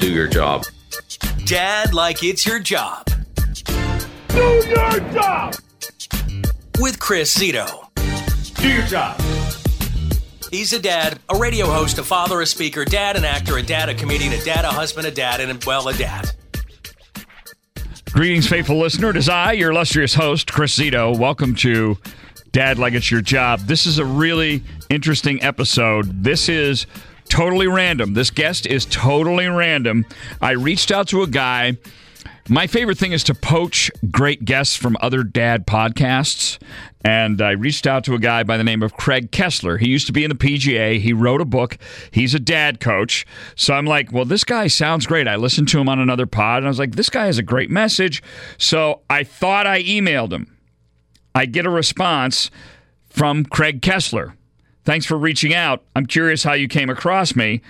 Do your job. Dad Like It's Your Job. Do your job! With Chris Zito. Do your job. He's a dad, a radio host, a father, a speaker, dad, an actor, a dad, a comedian, a dad, a husband, a dad, and well, a dad. Greetings, faithful listener. It is I, your illustrious host, Chris Zito. Welcome to Dad Like It's Your Job. This is a really interesting episode. This is totally random. This guest is totally random. I reached out to a guy. My favorite thing is to poach great guests from other dad podcasts. And I reached out to a guy by the name of Craig Kessler. He used to be in the PGA. He wrote a book. He's a dad coach. So I'm like, well, this guy sounds great. I listened to him on another pod and I was like, this guy has a great message. So I thought I emailed him. I get a response from Craig Kessler. Thanks for reaching out. I'm curious how you came across me.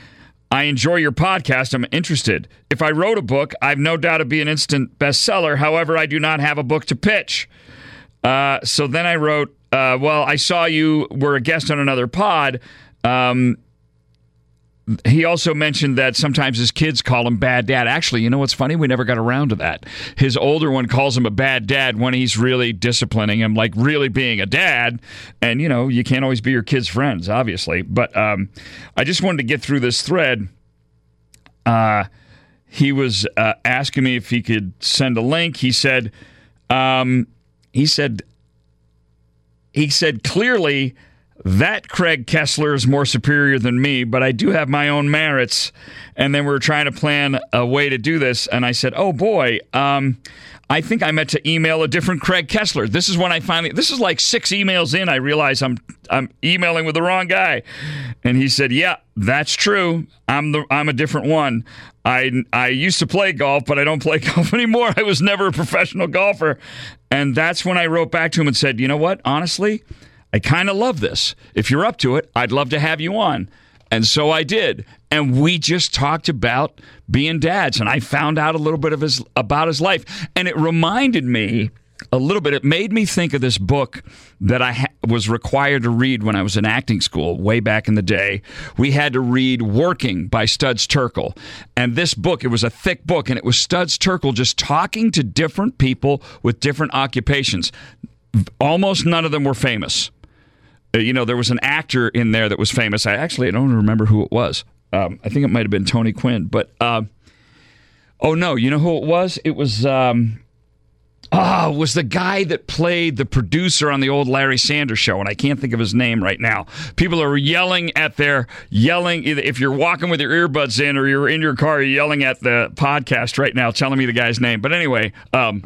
I enjoy your podcast. I'm interested. If I wrote a book, I've no doubt it'd be an instant bestseller. However, I do not have a book to pitch. Uh, so then I wrote, uh, well, I saw you were a guest on another pod. Um, he also mentioned that sometimes his kids call him bad dad. Actually, you know what's funny? We never got around to that. His older one calls him a bad dad when he's really disciplining him, like really being a dad. And, you know, you can't always be your kids' friends, obviously. But um, I just wanted to get through this thread. Uh, he was uh, asking me if he could send a link. He said, um, he said, he said clearly that Craig Kessler is more superior than me, but I do have my own merits. And then we are trying to plan a way to do this. And I said, oh boy, um, I think I meant to email a different Craig Kessler. This is when I finally, this is like six emails in, I realize I'm, I'm emailing with the wrong guy. And he said, yeah, that's true. I'm the, I'm a different one. I, I used to play golf, but I don't play golf anymore. I was never a professional golfer. And that's when I wrote back to him and said, you know what? Honestly, I kind of love this. If you're up to it, I'd love to have you on. And so I did. And we just talked about being dads and I found out a little bit of his about his life and it reminded me a little bit it made me think of this book that I ha- was required to read when I was in acting school way back in the day. We had to read Working by Studs Terkel. And this book, it was a thick book and it was Studs Terkel just talking to different people with different occupations. Almost none of them were famous you know, there was an actor in there that was famous. I actually I don't remember who it was. Um, I think it might have been Tony Quinn, but uh, oh no, you know who it was? It was um, oh, was the guy that played the producer on the old Larry Sanders show, and I can't think of his name right now. People are yelling at their yelling. If you're walking with your earbuds in or you're in your car, you're yelling at the podcast right now, telling me the guy's name. But anyway. Um,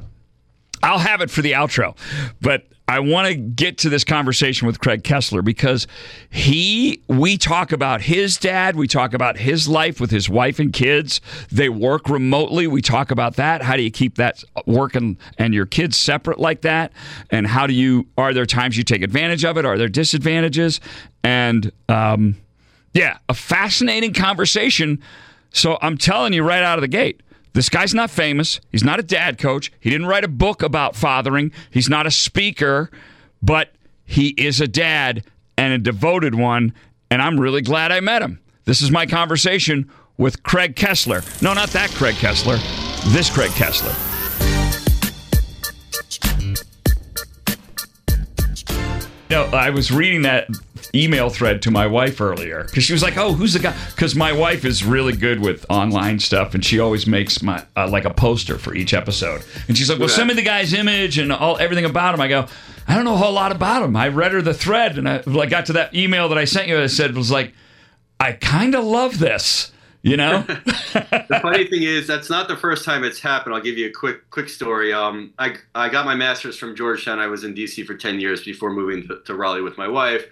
I'll have it for the outro. But I want to get to this conversation with Craig Kessler because he, we talk about his dad. We talk about his life with his wife and kids. They work remotely. We talk about that. How do you keep that working and your kids separate like that? And how do you, are there times you take advantage of it? Are there disadvantages? And, um, yeah, a fascinating conversation. So I'm telling you right out of the gate, this guy's not famous. He's not a dad coach. He didn't write a book about fathering. He's not a speaker, but he is a dad and a devoted one. And I'm really glad I met him. This is my conversation with Craig Kessler. No, not that Craig Kessler. This Craig Kessler. Know, I was reading that email thread to my wife earlier because she was like, "Oh, who's the guy?" Because my wife is really good with online stuff, and she always makes my uh, like a poster for each episode. And she's like, "Well, send me the guy's image and all everything about him." I go, "I don't know a whole lot about him." I read her the thread, and I like got to that email that I sent you. I said was like, "I kind of love this." You know. the funny thing is, that's not the first time it's happened. I'll give you a quick quick story. Um, I I got my master's from Georgetown. I was in D.C. for ten years before moving to, to Raleigh with my wife.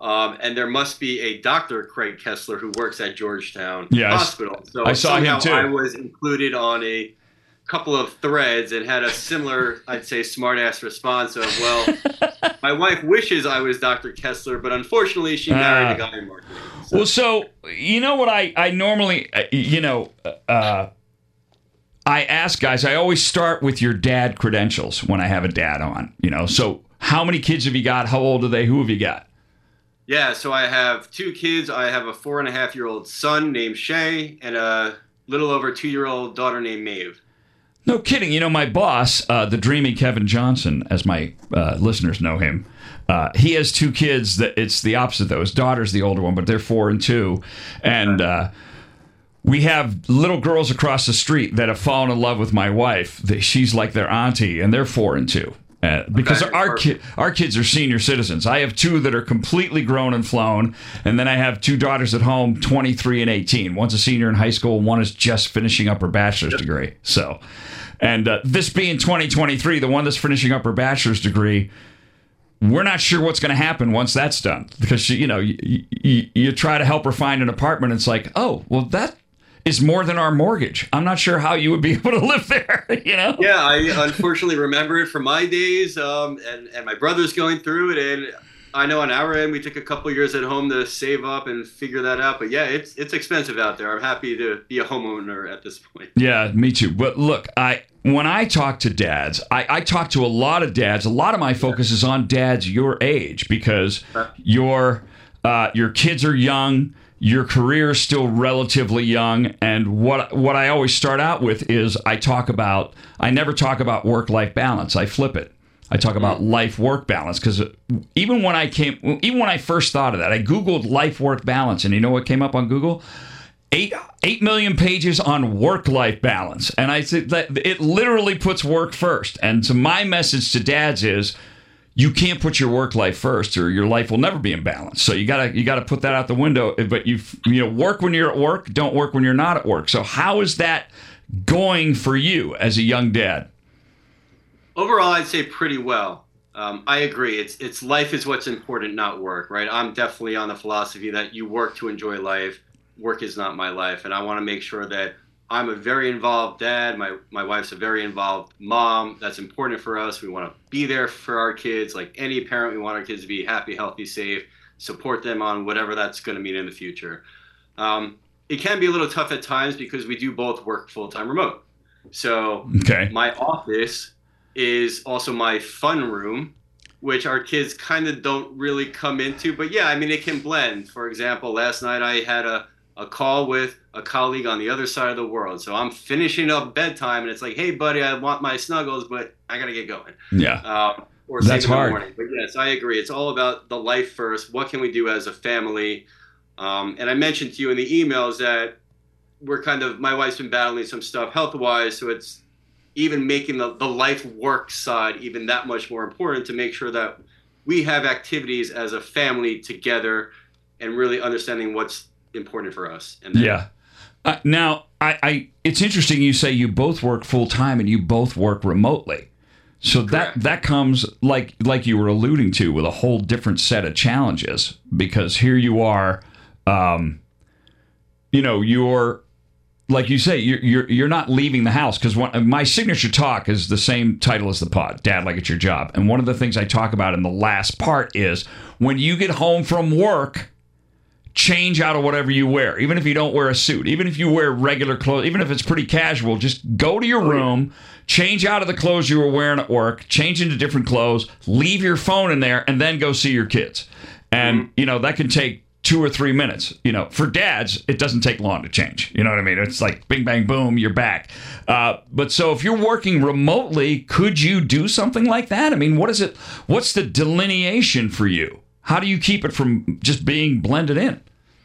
Um, and there must be a Dr. Craig Kessler who works at Georgetown yes. Hospital. So I saw him too. I was included on a couple of threads and had a similar, I'd say, smartass response of, well, my wife wishes I was Dr. Kessler, but unfortunately she married uh, a guy in marketing. So. Well, so, you know what I, I normally, uh, you know, uh, I ask guys, I always start with your dad credentials when I have a dad on, you know. So, how many kids have you got? How old are they? Who have you got? Yeah, so I have two kids. I have a four and a half year old son named Shay and a little over two year old daughter named Maeve. No kidding. You know, my boss, uh, the dreamy Kevin Johnson, as my uh, listeners know him, uh, he has two kids. That it's the opposite though. His daughter's the older one, but they're four and two, and uh, we have little girls across the street that have fallen in love with my wife. She's like their auntie, and they're four and two. Uh, because Okay, our ki- our kids are senior citizens. I have two that are completely grown and flown, and then I have two daughters at home, 23 and 18. One's a senior in high school, one is just finishing up her bachelor's degree. So, and uh, this being 2023, the one that's finishing up her bachelor's degree, we're not sure what's going to happen once that's done because she, you know you, you, you try to help her find an apartment. And it's like, oh, well that is more than our mortgage. I'm not sure how you would be able to live there. You know? Yeah, I unfortunately remember it from my days, um, and and my brother's going through it, and I know on our end we took a couple years at home to save up and figure that out. But yeah, it's it's expensive out there. I'm happy to be a homeowner at this point. Yeah, me too. But look, I when I talk to dads, I, I talk to a lot of dads. A lot of my focus is on dads your age because your uh, your kids are young, your career is still relatively young, and what what I always start out with is I talk about I never talk about work life balance. I flip it. I talk about mm. life work balance because uh, even when I came, even when I first thought of that, I googled life work balance, and you know what came up on Google? eight eight million pages on work life balance, and I said that it literally puts work first. And so my message to dads is. You can't put your work life first, or your life will never be in balance. So you gotta you gotta put that out the window. But you you know work when you're at work, don't work when you're not at work. So how is that going for you as a young dad? Overall, I'd say pretty well. Um, I agree. It's it's life is what's important, not work, right? I'm definitely on the philosophy that you work to enjoy life. Work is not my life, and I want to make sure that I'm a very involved dad. My my wife's a very involved mom. That's important for us. We want to be there for our kids, like any parent. We want our kids to be happy, healthy, safe. Support them on whatever that's going to mean in the future. Um, it can be a little tough at times because we do both work full time remote. So Okay. my office is also my fun room, which our kids kind of don't really come into. But yeah, I mean, it can blend. For example, last night I had a, a call with a colleague on the other side of the world. So I'm finishing up bedtime and it's like, hey, buddy, I want my snuggles, but I got to get going. Yeah. Um, or That's in the hard. morning. But yes, I agree. It's all about the life first. What can we do as a family? Um, and I mentioned to you in the emails that we're kind of my wife's been battling some stuff health wise, so it's even making the, the life work side even that much more important to make sure that we have activities as a family together and really understanding what's important for us. And then- Yeah. Uh, now, I, I, it's interesting you say you both work full time and you both work remotely. So that that comes like like you were alluding to with a whole different set of challenges because here you are, um, you know, you're like you say you're you're, you're not leaving the house because my signature talk is the same title as the pod, Dad, like it's your job. And one of the things I talk about in the last part is when you get home from work change out of whatever you wear, even if you don't wear a suit, even if you wear regular clothes, even if it's pretty casual, just go to your room, change out of the clothes you were wearing at work, change into different clothes, leave your phone in there, and then go see your kids. And, you know, that can take two or three minutes. You know, for dads, it doesn't take long to change. You know what I mean? It's like bing, bang, boom, you're back. Uh, but so if you're working remotely, could you do something like that? I mean, what is it? What's the delineation for you? How do you keep it from just being blended in?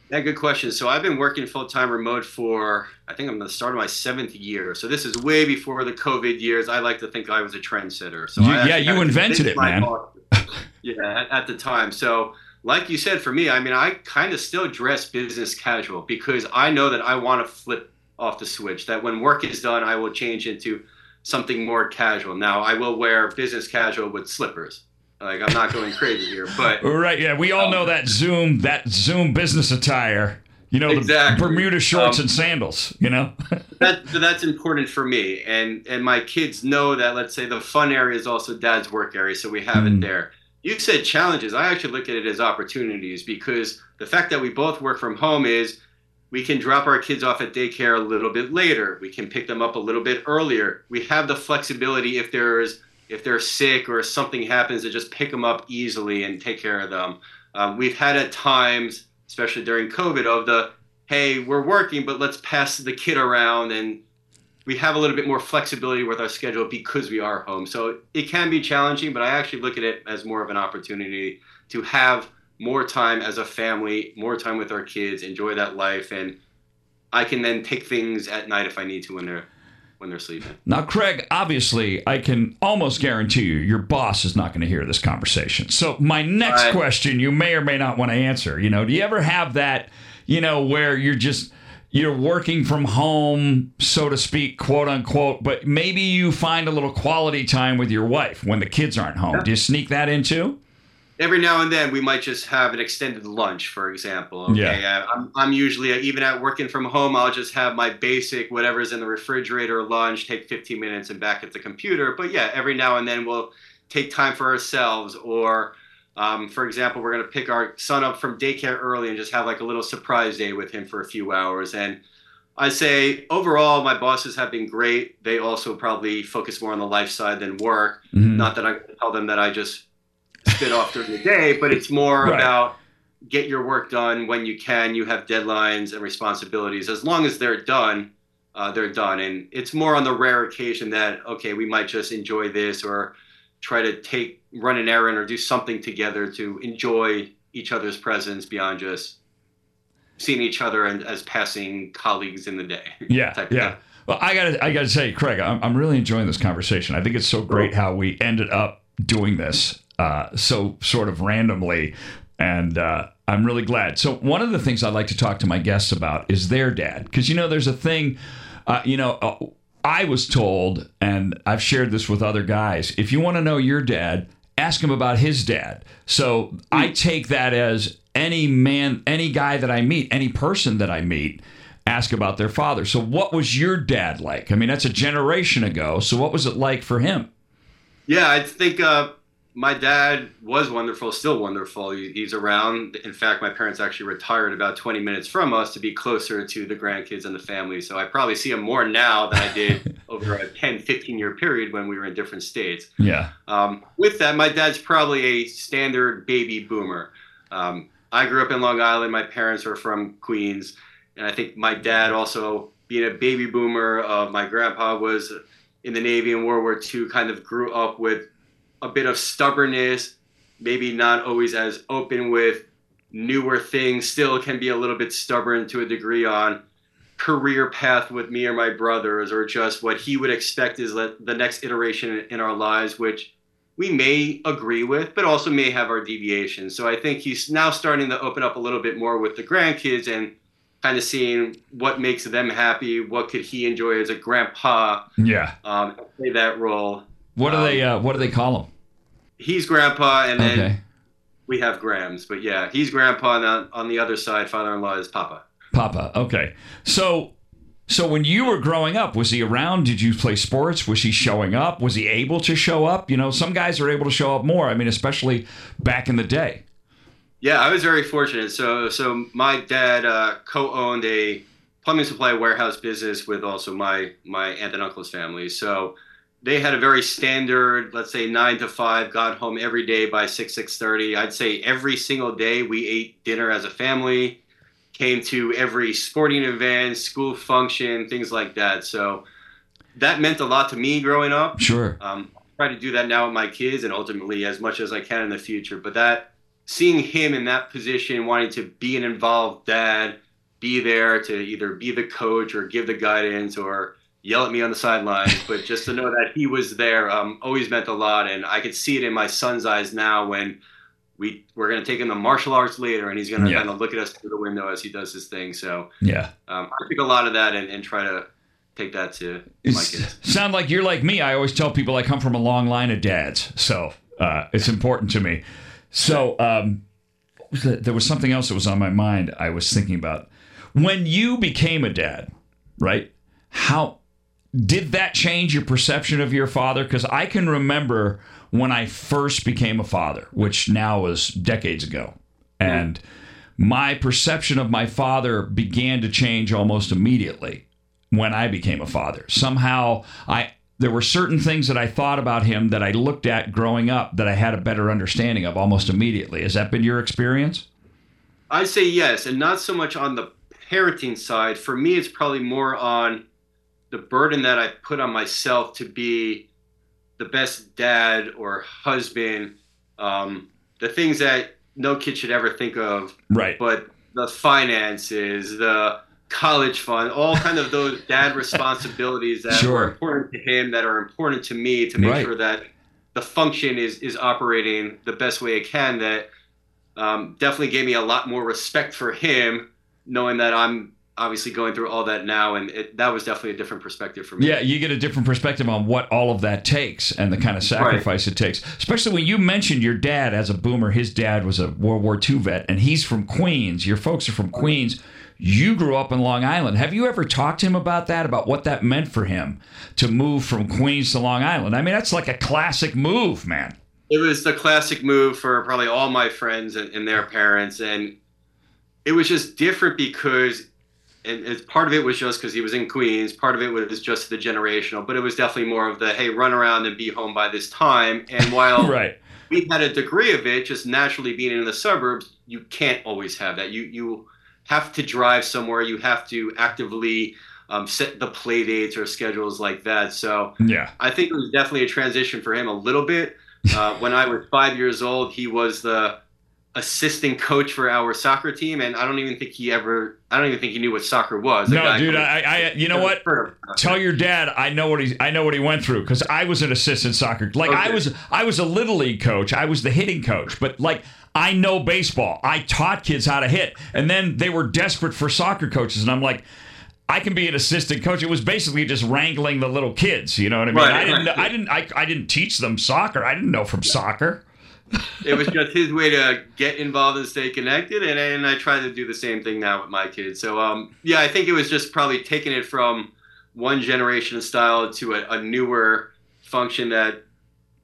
Yeah, good question. So I've been working full time remote for I think I'm the start of my seventh year. So this is way before the COVID years. I like to think I was a trendsetter. So You- yeah, you invented it, man. yeah, at, at the time. So like you said, for me, I mean, I kind of still dress business casual because I know that I want to flip off the switch. That when work is done, I will change into something more casual. Now I will wear business casual with slippers. Like I'm not going crazy here, but Right, yeah, we all know that Zoom, that Zoom business attire. You know, Exactly. the Bermuda shorts Um, and sandals. You know, that that's important for me and and my kids know that let's say the fun area is also dad's work area so we have Mm. it there you said challenges i actually look at it as opportunities because the fact that we both work from home is we can drop our kids off at daycare a little bit later we can pick them up a little bit earlier we have the flexibility if there's if they're sick or something happens to just pick them up easily and take care of them um, we've had at times especially during covid of the hey, we're working, but let's pass the kid around and we have a little bit more flexibility with our schedule because we are home. So it can be challenging, but I actually look at it as more of an opportunity to have more time as a family, more time with our kids, enjoy that life, and I can then take things at night if I need to when they're when they're sleeping. Now, Craig, obviously, I can almost guarantee you your boss is not going to hear this conversation. So, my next Right. question you may or may not want to answer. You know, do you ever have that, you know, where you're just you're working from home, so to speak, quote unquote, but maybe you find a little quality time with your wife when the kids aren't home. Do you sneak that in too? Every now and then, we might just have an extended lunch, for example. Okay, Yeah. uh, I'm, I'm usually even at working from home. I'll just have my basic whatever's in the refrigerator lunch, take 15 minutes, and back at the computer. But yeah, every now and then we'll take time for ourselves. Or, um, for example, we're gonna pick our son up from daycare early and just have like a little surprise day with him for a few hours. And I say overall, my bosses have been great. They also probably focus more on the life side than work. Mhm. Not that I tell them that I just spit off during the day, but it's more Right. about get your work done when you can. You have deadlines and responsibilities. As long as they're done, uh, they're done. And it's more on the rare occasion that okay, we might just enjoy this or try to take run an errand or do something together to enjoy each other's presence beyond just seeing each other and as passing colleagues in the day. Yeah, type of yeah. thing. Well, I gotta, I gotta say, Craig, I'm, I'm really enjoying this conversation. I think it's so great how we ended up doing this uh, so sort of randomly, and uh, I'm really glad. So one of the things I'd like to talk to my guests about is their dad, because you know, there's a thing, uh, you know. Uh, I was told, and I've shared this with other guys. If you want to know your dad, ask him about his dad. So I take that as any man, any guy that I meet, any person that I meet, ask about their father. So what was your dad like? I mean, that's a generation ago. So what was it like for him? Yeah, I think uh, my dad was wonderful, still wonderful. He's around. In fact, my parents actually retired about 20 minutes from us to be closer to the grandkids and the family. So I probably see him more now than I did over a 10, 15 year period when we were in different states. Yeah. Um, with that, my dad's probably a standard baby boomer. Um, I grew up in Long Island. My parents are from Queens. And I think my dad also, being a baby boomer, uh, my grandpa was in the Navy in World War II, kind of grew up with a bit of stubbornness, maybe not always as open with newer things, still can be a little bit stubborn to a degree on career path with me or my brothers or just what he would expect is the the next iteration in our lives which we may agree with but also may have our deviations so i think he's now starting to open up a little bit more with the grandkids and kind of seeing what makes them happy what could he enjoy as a grandpa Yeah. um, play that role What do Um, they? Uh, what do they call him? He's grandpa and then Okay. we have grams but yeah he's grandpa and on, on the other side father-in-law is papa Papa. Okay. So. So when you were growing up, was he around? Did you play sports? Was he showing up? Was he able to show up? You know, some guys are able to show up more. I mean, especially back in the day. Yeah, I was very fortunate. So, so my dad uh, co-owned a plumbing supply warehouse business with also my my aunt and uncle's family. So, they had a very standard, let's say nine to five. Got home every day by six six thirty. I'd say every single day we ate dinner as a family. Came to every sporting event, school function, things like that. So, that meant a lot to me growing up. Sure. Um, I try to do that now with my kids and ultimately as much as I can in the future. But that seeing him in that position, wanting to be an involved dad, be there to either be the coach or give the guidance or yell at me on the sidelines, but just to know that he was there um, always meant a lot. And I could see it in my son's eyes now when we we're going to take him to martial arts later and he's going to Yeah. kind of look at us through the window as he does his thing. So Yeah. um, I take a lot of that and, and try to take that to my kids. sound like you're like me. I always tell people I come from a long line of dads, so uh, it's important to me. So um, what was it? there was something else that was on my mind. I was thinking about when you became a dad, right? How did that change your perception of your father? Because I can remember when I first became a father, which now was decades ago, and my perception of my father began to change almost immediately when I became a father. Somehow I there were certain things that I thought about him that I looked at growing up that I had a better understanding of almost immediately. Has that been your experience? I say yes, and not so much on the parenting side, for me, it's probably more on the burden that I put on myself to be the best dad or husband. Um, the things that no kid should ever think of, Right. but the finances, the college fund, all kind of those dad responsibilities that Sure. are important to him, that are important to me to make Right. sure that the function is is operating the best way it can. That um, definitely gave me a lot more respect for him, knowing that I'm obviously going through all that now, and it, that was definitely a different perspective for me. Yeah, you get a different perspective on what all of that takes and the kind of sacrifice it takes. Especially when you mentioned your dad as a boomer. His dad was a World War II vet, and he's from Queens. Your folks are from Queens. You grew up in Long Island. Have you ever talked to him about that? About what that meant for him to move from Queens to Long Island? I mean, that's like a classic move, man. It was the classic move for probably all my friends and, and their parents, and it was just different because, and part of it was just because he was in Queens. Part of it was just the generational, but it was definitely more of the hey, run around and be home by this time. And while Right. we had a degree of it, just naturally being in the suburbs, you can't always have that. You you have to drive somewhere. You have to actively um, set the play dates or schedules like that. So Yeah. I think it was definitely a transition for him a little bit. Uh, when I was five years old, he was the assistant coach for our soccer team, and I don't even think he ever. I don't even think he knew what soccer was. The No, dude. I, I, you know what? Tell your dad I know what he I know what he went through because I was an assistant soccer like I was I was a little league coach I was the hitting coach but like I know baseball I taught kids how to hit and then they were desperate for soccer coaches and I'm like I can be an assistant coach it was basically just wrangling the little kids you know what I mean Right, I didn't right. I didn't I, I didn't teach them soccer I didn't know from soccer it was just his way to get involved and stay connected, and, and I try to do the same thing now with my kids. So um, yeah, I think it was just probably taking it from one generation of style to a, a newer function that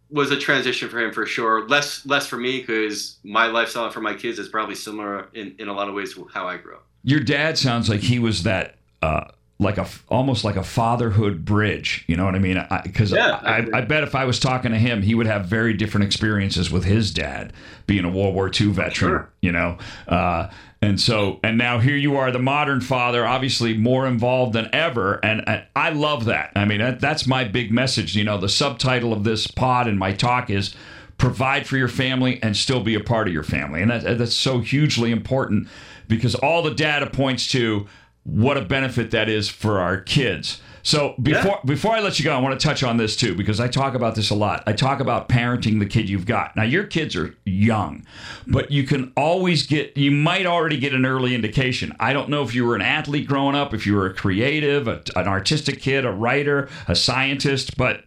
was a transition for him for sure. Less less for me because my lifestyle for my kids is probably similar in, in a lot of ways to how I grew up. Your dad sounds like he was that, uh, like a almost like a fatherhood bridge. You know what I mean? Because Yeah, I, I, I bet if I was talking to him, he would have very different experiences with his dad being a World War II veteran. Sure. You know, uh, and so and now here you are, the modern father, obviously more involved than ever, and, and I love that. I mean, that, that's my big message. You know, the subtitle of this pod and my talk is provide for your family and still be a part of your family. And that, that's so hugely important because all the data points to what a benefit that is for our kids. So before before I let you go, I want to touch on this too because I talk about this a lot. I talk about parenting the kid you've got. Now your kids are young, but you can always get you might already get an early indication. I don't know if you were an athlete growing up, if you were a creative, a, an artistic kid, a writer, a scientist, but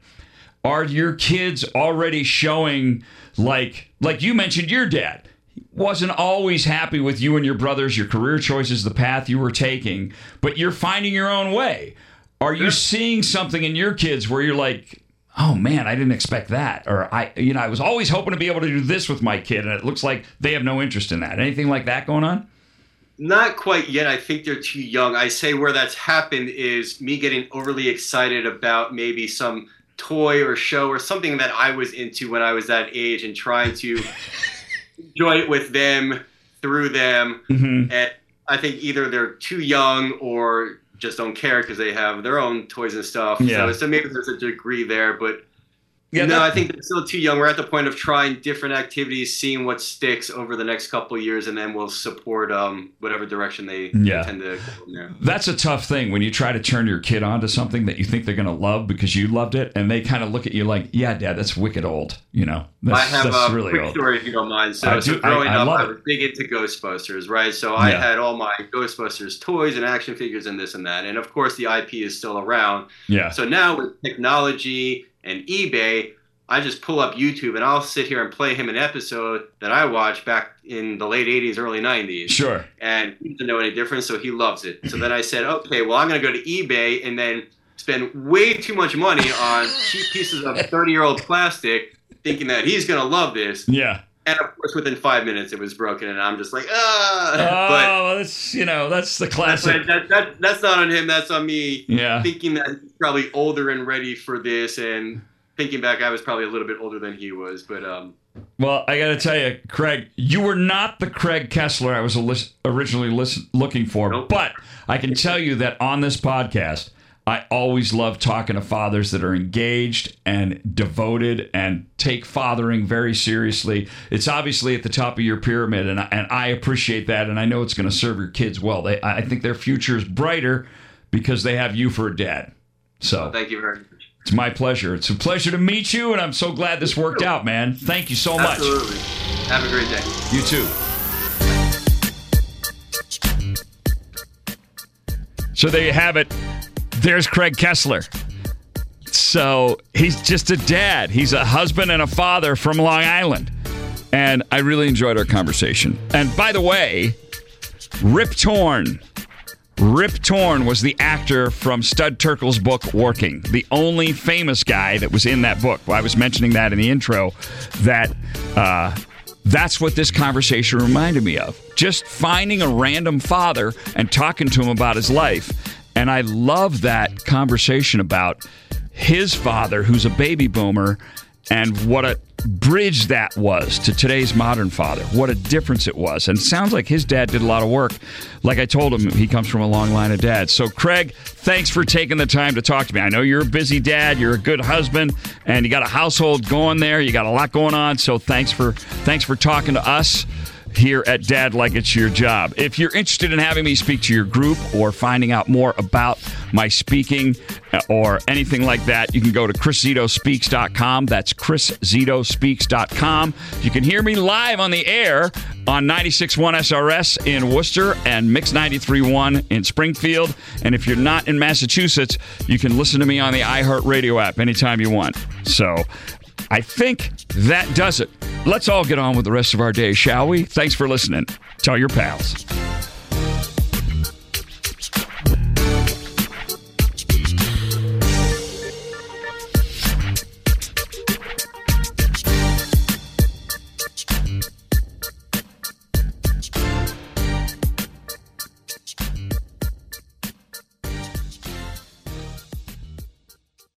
are your kids already showing like like you mentioned your dad wasn't always happy with you and your brothers your career choices the path you were taking but you're finding your own way are you seeing something in your kids where you're like oh man i didn't expect that or i you know i was always hoping to be able to do this with my kid and it looks like they have no interest in that anything like that going on Not quite yet. I think they're too young. I say where that's happened is me getting overly excited about maybe some toy or show or something that I was into when I was that age and trying to enjoy it with them through them. mm-hmm. And I think either they're too young or just don't care because they have their own toys and stuff. Yeah. So, so maybe there's a degree there, but yeah no, I think they're still too young. We're at the point of trying different activities, seeing what sticks over the next couple of years, and then we'll support um, whatever direction they Yeah. tend to go in. That's a tough thing when you try to turn your kid onto something that you think they're going to love because you loved it, and they kind of look at you like, "Yeah, Dad, that's wicked old." You know, that's, I have that's a really quick old. story if you don't mind. So, I so do- I- growing I up, love I it. was big into Ghostbusters, right? So I Yeah. had all my Ghostbusters toys and action figures and this and that. And of course, the IP is still around. Yeah, So now with technology and eBay, I just pull up YouTube and I'll sit here and play him an episode that I watched back in the late 80s, early 90s. sure. And he doesn't know any difference, so he loves it. So then I said, okay, well, I'm going to go to eBay and then spend way too much money on cheap pieces of 30 year old plastic, thinking that he's going to love this. Yeah. And of course, within five minutes, it was broken, and I'm just like, ah. Oh, that's you know that's the but classic. but that, that, that's not on him. That's on me. Yeah. Thinking that he's probably older and ready for this, and thinking back, I was probably a little bit older than he was. But um, Well, I got to tell you, Craig, you were not the Craig Kessler I was originally looking for. Nope. But I can tell you that on this podcast, I always love talking to fathers that are engaged and devoted and take fathering very seriously. It's obviously at the top of your pyramid, and I, and I appreciate that, and I know it's going to serve your kids well. They, I think their future is brighter because they have you for a dad. So Thank you very much. it's my pleasure. It's a pleasure to meet you, and I'm so glad this worked out, man. Thank you so much. Absolutely. Have a great day. You too. So there you have it. There's Craig Kessler. So he's just a dad. He's a husband and a father from Long Island. And I really enjoyed our conversation. And by the way, Rip Torn. Rip Torn was the actor from Studs Terkel's book Working, the only famous guy that was in that book. Well, I was mentioning that in the intro that uh, that's what this conversation reminded me of. Just finding a random father and talking to him about his life. And I love that conversation about his father, who's a baby boomer, and what a bridge that was to today's modern father. What a difference it was. And it sounds like his dad did a lot of work. Like I told him, he comes from a long line of dads. So, Craig, thanks for taking the time to talk to me. I know you're a busy dad, you're a good husband, and you got a household going there. You got a lot going on. So, thanks for thanks for talking to us here at Dad Like It's Your Job. If you're interested in having me speak to your group or finding out more about my speaking uh, or anything like that, you can go to chriszitospeaks.com. That's chriszitospeaks.com. You can hear me live on the air on 96.1 SRS in Worcester and Mix 93.1 in Springfield. And if you're not in Massachusetts, you can listen to me on the iHeartRadio app anytime you want. So I think that does it. Let's all get on with the rest of our day, shall we? Thanks for listening. Tell your pals.